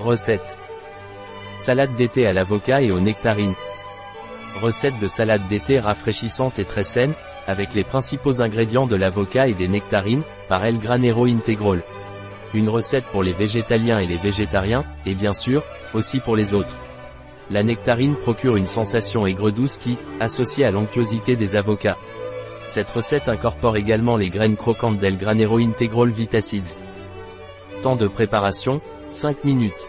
Recette. Salade d'été à l'avocat et aux nectarines. Recette de salade d'été rafraîchissante et très saine, avec les principaux ingrédients de l'avocat et des nectarines, par El Granero Integral. Une recette pour les végétaliens et les végétariens, et bien sûr, aussi pour les autres. La nectarine procure une sensation aigre-douce qui, associée à l'onctuosité des avocats. Cette recette incorpore également les graines croquantes d'El Granero Integral Vitacids. Temps de préparation, 5 minutes.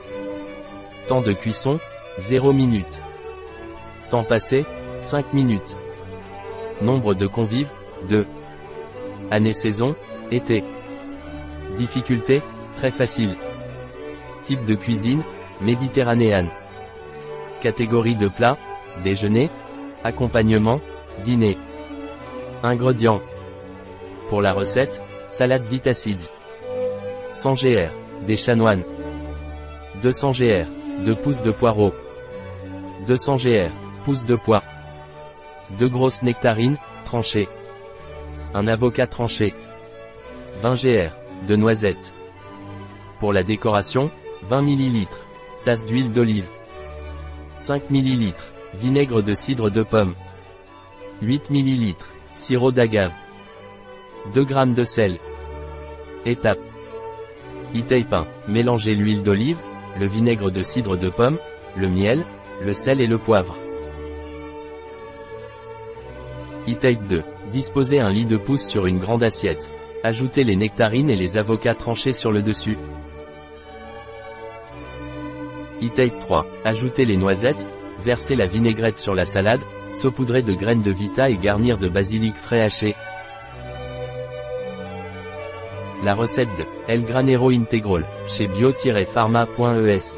Temps de cuisson, 0 minutes. Temps passé, 5 minutes. Nombre de convives, 2. Année-saison, été. Difficulté, très facile. Type de cuisine, méditerranéenne. Catégorie de plat, déjeuner, accompagnement, dîner. Ingrédients. Pour la recette, salade vitacides. 100 gr, des chanoines. 200 gr, 2 pousses de poireaux. 200 gr, pousses de pois. 2 grosses nectarines, tranchées. Un avocat tranché. 20 gr, de noisettes. Pour la décoration, 20 ml. Tasse d'huile d'olive. 5 ml. Vinaigre de cidre de pomme. 8 ml. Sirop d'agave. 2 g de sel. Étape. Itaipin. Mélangez l'huile d'olive, le vinaigre de cidre de pomme, le miel, le sel et le poivre. E-Type 2. Disposez un lit de pousse sur une grande assiette. Ajoutez les nectarines et les avocats tranchés sur le dessus. E-Type 3. Ajoutez les noisettes, versez la vinaigrette sur la salade, saupoudrez de graines de vita et garnir de basilic frais haché. La recette de El Granero Integral, chez bio-pharma.es.